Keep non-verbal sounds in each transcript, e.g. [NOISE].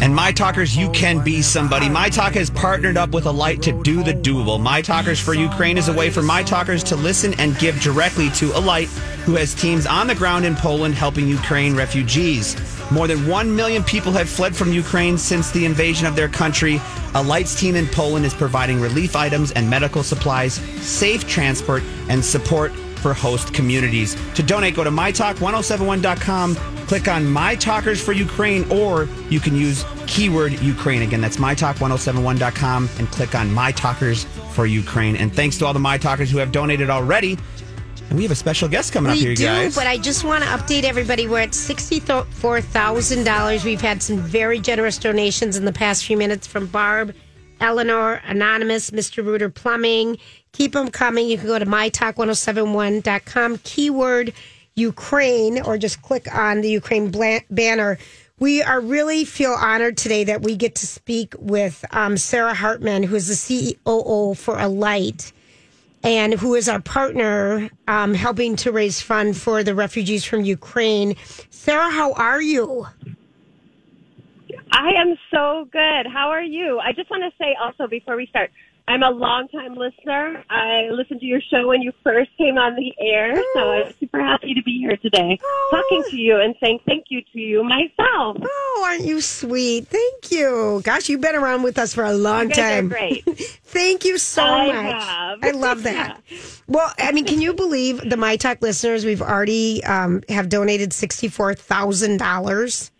And My Talkers, you can be somebody. My Talk has partnered up with Alight to do the doable. My Talkers for Ukraine is a way for My Talkers to listen and give directly to Alight who has teams on the ground in Poland helping Ukraine refugees. More than 1 million people have fled from Ukraine since the invasion of their country. Alight's team in Poland is providing relief items and medical supplies, safe transport, and support for host communities. To donate, go to mytalk1071.com, click on My Talkers for Ukraine, or you can use keyword Ukraine. Again, that's mytalk1071.com and click on My Talkers for Ukraine. And thanks to all the My Talkers who have donated already. And we have a special guest coming we up here, do, guys. but I just want to update everybody. We're at sixty-four thousand dollars. We've had some very generous donations in the past few minutes from Barb, Eleanor, Anonymous, Mr. Rooter Plumbing. Keep them coming. You can go to mytalk1071.com, keyword Ukraine, or just click on the Ukraine banner. We are really feel honored today that we get to speak with um, Sarah Hartman, who is the CEO for Alight and who is our partner um, helping to raise fund for the refugees from Ukraine. Sarah, how are you? I am so good. How are you? I just want to say also before we start, I'm a longtime listener. I listened to your show when you first came on the air, so I'm super happy to be here today talking to you and saying thank you to you myself. Oh, aren't you sweet? Thank you. Gosh, you've been around with us for a long You guys are time. great. [LAUGHS] Thank you so I much. have. I love that. [LAUGHS] Well, I mean, can you believe the My Talk listeners? We've already um, have donated sixty four thousand dollars.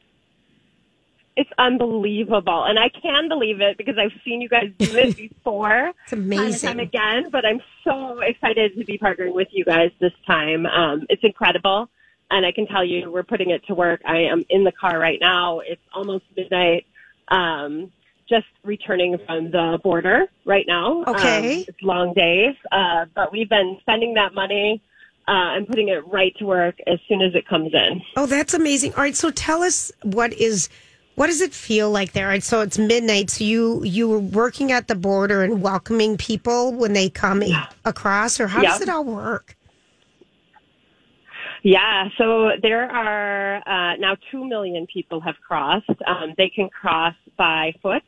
It's unbelievable. And I can believe it because I've seen you guys do it [LAUGHS] before. It's Time and amazing. time again, but I'm so excited to be partnering with you guys this time. Um, it's incredible. And I can tell you, we're putting it to work. I am in the car right now. It's almost midnight. Um, just returning from the border right now. Okay. Um, it's long days. Uh, but we've been spending that money, uh, and putting it right to work as soon as it comes in. Oh, that's amazing. All right, so tell us what is what does it feel like there? Right, so it's midnight. So you you were working at the border and welcoming people when they come across, or how does it all work? Yeah, so there are uh, now 2 million people have crossed. Um, they can cross by foot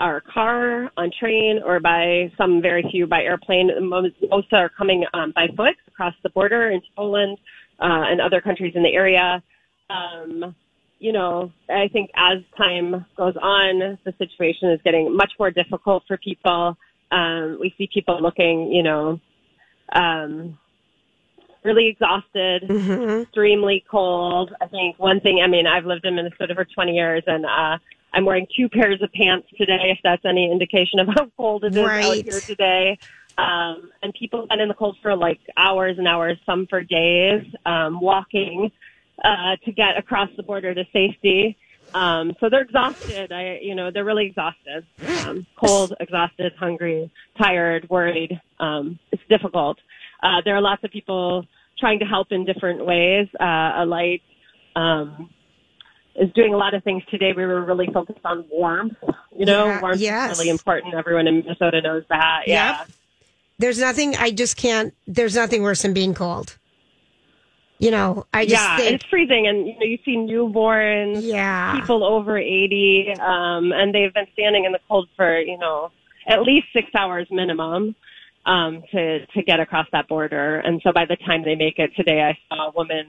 or car, on train, or by some very few by airplane. Most, most are coming um, by foot across the border into Poland uh, and other countries in the area. Um, you know, I think as time goes on, the situation is getting much more difficult for people. Um, we see people looking, you know, um, really exhausted, [LAUGHS] extremely cold. I think one thing, I mean, I've lived in Minnesota for 20 years and, uh, I'm wearing two pairs of pants today, if that's any indication of how cold it is out here today. Um, and people have been in the cold for like hours and hours, some for days, um, walking, uh, to get across the border to safety. Um, so they're exhausted. I, you know, they're really exhausted. Um, cold, exhausted, hungry, tired, worried. Um, it's difficult. Uh, there are lots of people trying to help in different ways. Uh, Alight, um, is doing a lot of things today. We were really focused on warmth. You know, Yeah, warmth yes. is really important. Everyone in Minnesota knows that. Yeah. Yep. There's nothing. I just can't. There's nothing worse than being cold. You know, I just yeah, think. it's freezing, and you know you see newborns, Yeah. people over eighty, um, and they've been standing in the cold for you know at least six hours minimum um, to to get across that border. And so by the time they make it today, I saw a woman.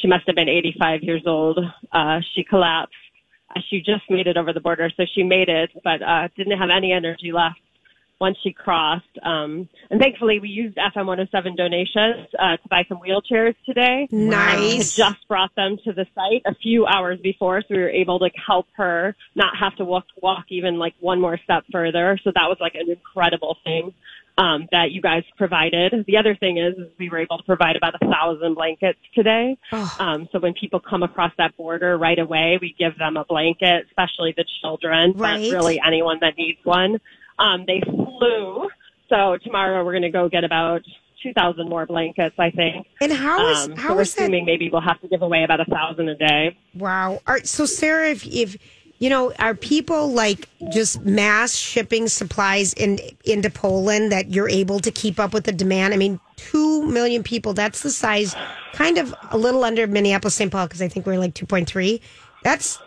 She must have been eighty five years old. Uh, she collapsed Uh, she just made it over the border, so she made it, but uh, didn't have any energy left once she crossed. Um, and thankfully, we used FM 107 donations uh, to buy some wheelchairs today. Nice. Um, just brought them to the site a few hours before, so we were able to help her not have to walk walk even like one more step further. So that was like an incredible thing um, that you guys provided. The other thing is, is we were able to provide about a thousand blankets today. Oh. Um, so when people come across that border right away, we give them a blanket, especially the children, Right. but really anyone that needs one. Um, they flew. So tomorrow we're going to go get about 2,000 more blankets, I think. And how is Um, so how we're is that? assuming maybe we'll have to give away about a thousand a day. Wow. All right, so Sarah, if if you know, are people like just mass shipping supplies in into Poland that you're able to keep up with the demand? I mean, two million people. That's the size, kind of a little under Minneapolis, St. Paul, because I think we're like two point three. That's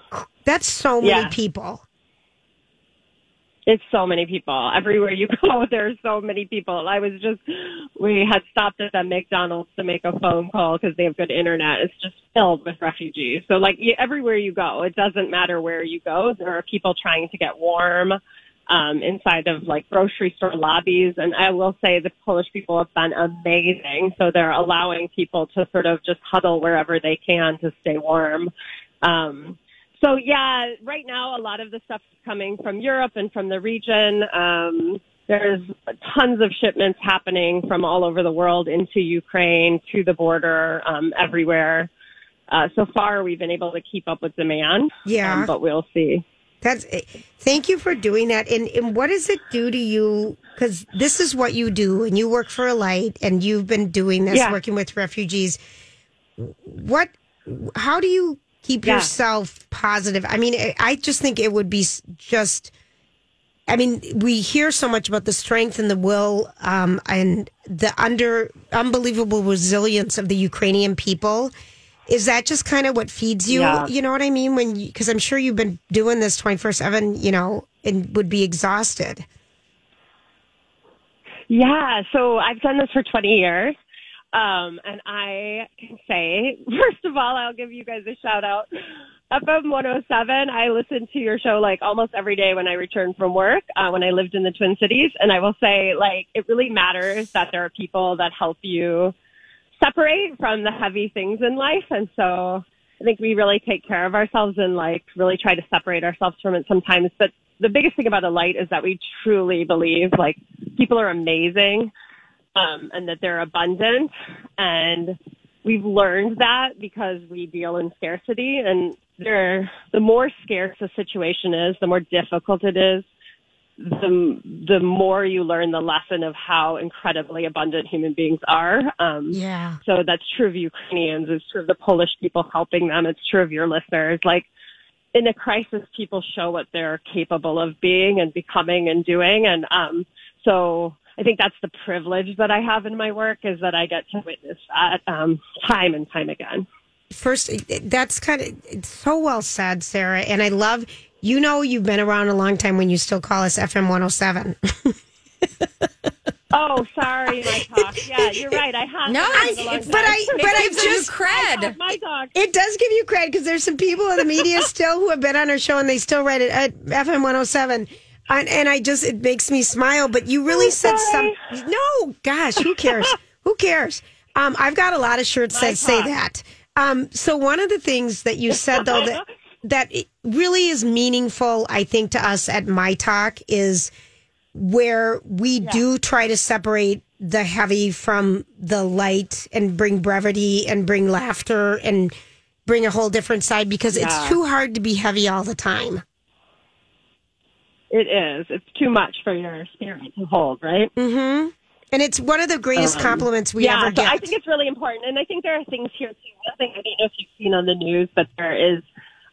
that's so many Yeah. people. It's so many people. Everywhere you [LAUGHS] go, there's so many people. I was just, we had stopped at the McDonald's to make a phone call because they have good internet. It's just filled with refugees. So like everywhere you go, it doesn't matter where you go. There are people trying to get warm. Um, inside of like grocery store lobbies. And I will say the Polish people have been amazing. So they're allowing people to sort of just huddle wherever they can to stay warm. Um, so yeah, right now a lot of the stuff is coming from Europe and from the region. Um, there's tons of shipments happening from all over the world into Ukraine, to the border, um, everywhere. Uh, so far, we've been able to keep up with demand. Yeah. um, but we'll see. That's thank you for doing that. And and what does it do to you? Because this is what you do, and you work for Alight, and you've been doing this, Yeah. working with refugees. What? How do you keep Yeah. yourself positive? I mean, I- just think it would be just. I mean, we hear so much about the strength and the will um, and the under unbelievable resilience of the Ukrainian people. Is that just kind of what feeds you? Yeah. You know what I mean? When because I'm sure you've been doing this 24 seven, you know, and would be exhausted. Yeah, so I've done this for 20 years. Um, and I can say, [LAUGHS] first of all, I'll give you guys a shout out. FM 107, I listen to your show like almost every day when I return from work, uh, when I lived in the Twin Cities. And I will say, like, it really matters that there are people that help you separate from the heavy things in life. And so I think we really take care of ourselves and like really try to separate ourselves from it sometimes. But the biggest thing about Alight is that we truly believe like people are amazing um, and that they're abundant. And we've learned that because we deal in scarcity and there, the more scarce a situation is, the more difficult it is. The the more you learn the lesson of how incredibly abundant human beings are. Um, Yeah. so that's true of Ukrainians. It's true of the Polish people helping them. It's true of your listeners. Like in a crisis, people show what they're capable of being and becoming and doing. And um, so I think that's the privilege that I have in my work is that I get to witness that um, time and time again. First, that's kind of it's so well said, Sarah. And I love, you know, you've been around a long time when you still call us FM 107. [LAUGHS] Oh, sorry, my talk. Yeah, you're right. I have. No, been it's- around a long it's- but time. I, but I gives you just, cred. my talk. It does give you credit because there's some people in the media still who have been on our show and they still write it at FM 107. And, and I just, it makes me smile. But you really said some. No, gosh, who cares? [LAUGHS] who cares? Um, I've got a lot of shirts that say that. Um, so one of the things that you said though that [LAUGHS] that it really is meaningful, I think, to us at My Talk is where we do try to separate the heavy from the light and bring brevity and bring laughter and bring a whole different side because it's too hard to be heavy all the time. It is. It's too much for your spirit to hold, right? Mm-hmm. And it's one of the greatest compliments we yeah, ever so get. I think it's really important, and I think there are things here too. One thing I don't know if you've seen on the news, but there is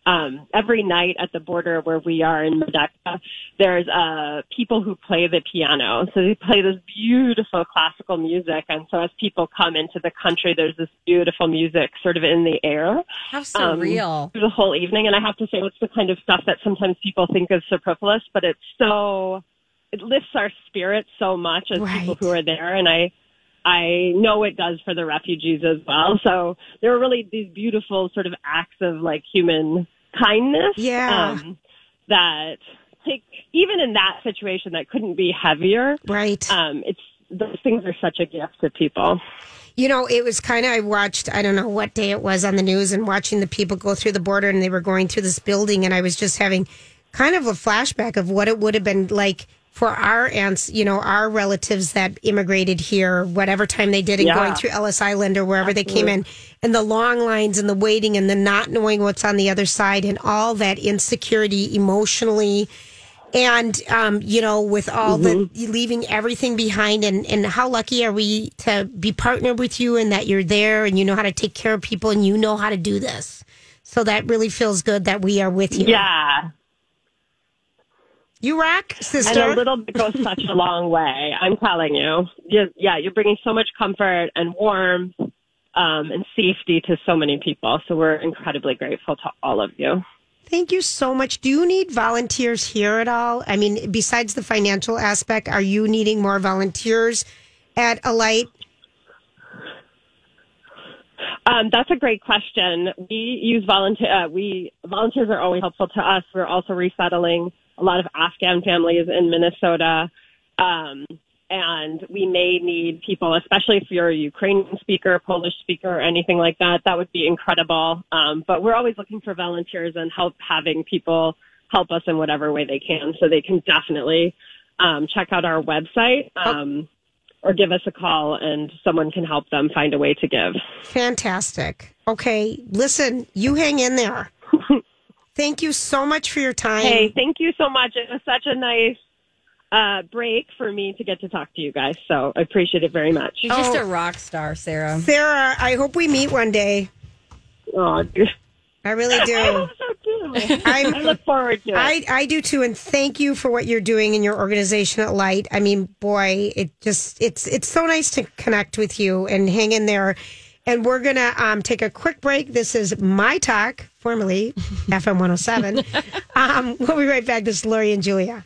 um, every night at the border where we are in Medyka, there's uh, people who play the piano. So they play this beautiful classical music, and so as people come into the country, there's this beautiful music sort of in the air How um, surreal. through the whole evening. And I have to say, it's the kind of stuff that sometimes people think is superfluous, but it's so it lifts our spirits so much as people who are there. And I I know it does for the refugees as well. So there are really these beautiful sort of acts of like human kindness. Yeah. Um, that like even in that situation that couldn't be heavier. Right. Um, it's those things are such a gift to people. You know, it was kind of, I watched, I don't know what day it was on the news and watching the people go through the border and they were going through this building. And I was just having kind of a flashback of what it would have been like for our aunts, you know, our relatives that immigrated here, whatever time they did, and Yeah. going through Ellis Island or wherever they came in, and the long lines and the waiting and the not knowing what's on the other side and all that insecurity emotionally. And, um, you know, with all the leaving everything behind, and, and how lucky are we to be partnered with you and that you're there and you know how to take care of people and you know how to do this. So that really feels good that we are with you. Yeah. You rock, sister. And a little bit goes such a long way. I'm telling you. You're, yeah, you're bringing so much comfort and warmth um, and safety to so many people. So we're incredibly grateful to all of you. Thank you so much. Do you need volunteers here at all? I mean, besides the financial aspect, are you needing more volunteers at Alight? Um, that's a great question. We use volunteer. Uh, we volunteers are always helpful to us. We're also resettling a lot of Afghan families in Minnesota, um, and we may need people, especially if you're a Ukrainian speaker, Polish speaker, or anything like that. That would be incredible. Um, but we're always looking for volunteers and help having people help us in whatever way they can. So they can definitely um, check out our website. Um, or give us a call and someone can help them find a way to give. Fantastic. Okay, listen, you hang in there. Thank you so much for your time. Hey, thank you so much. It was such a nice uh, break for me to get to talk to you guys. So I appreciate it very much. You're just a rock star, Sarah. Sarah, I hope we meet one day. Oh, dude. I really I do. hope so too. [LAUGHS] I'm- I look forward to it. I, I do too, and thank you for what you're doing in your organization at Light. I mean, boy, it just it's it's so nice to connect with you and hang in there. And we're gonna um, take a quick break. This is my talk, formerly [LAUGHS] FM 107. [LAUGHS] um, we'll be right back. This is Lori and Julia.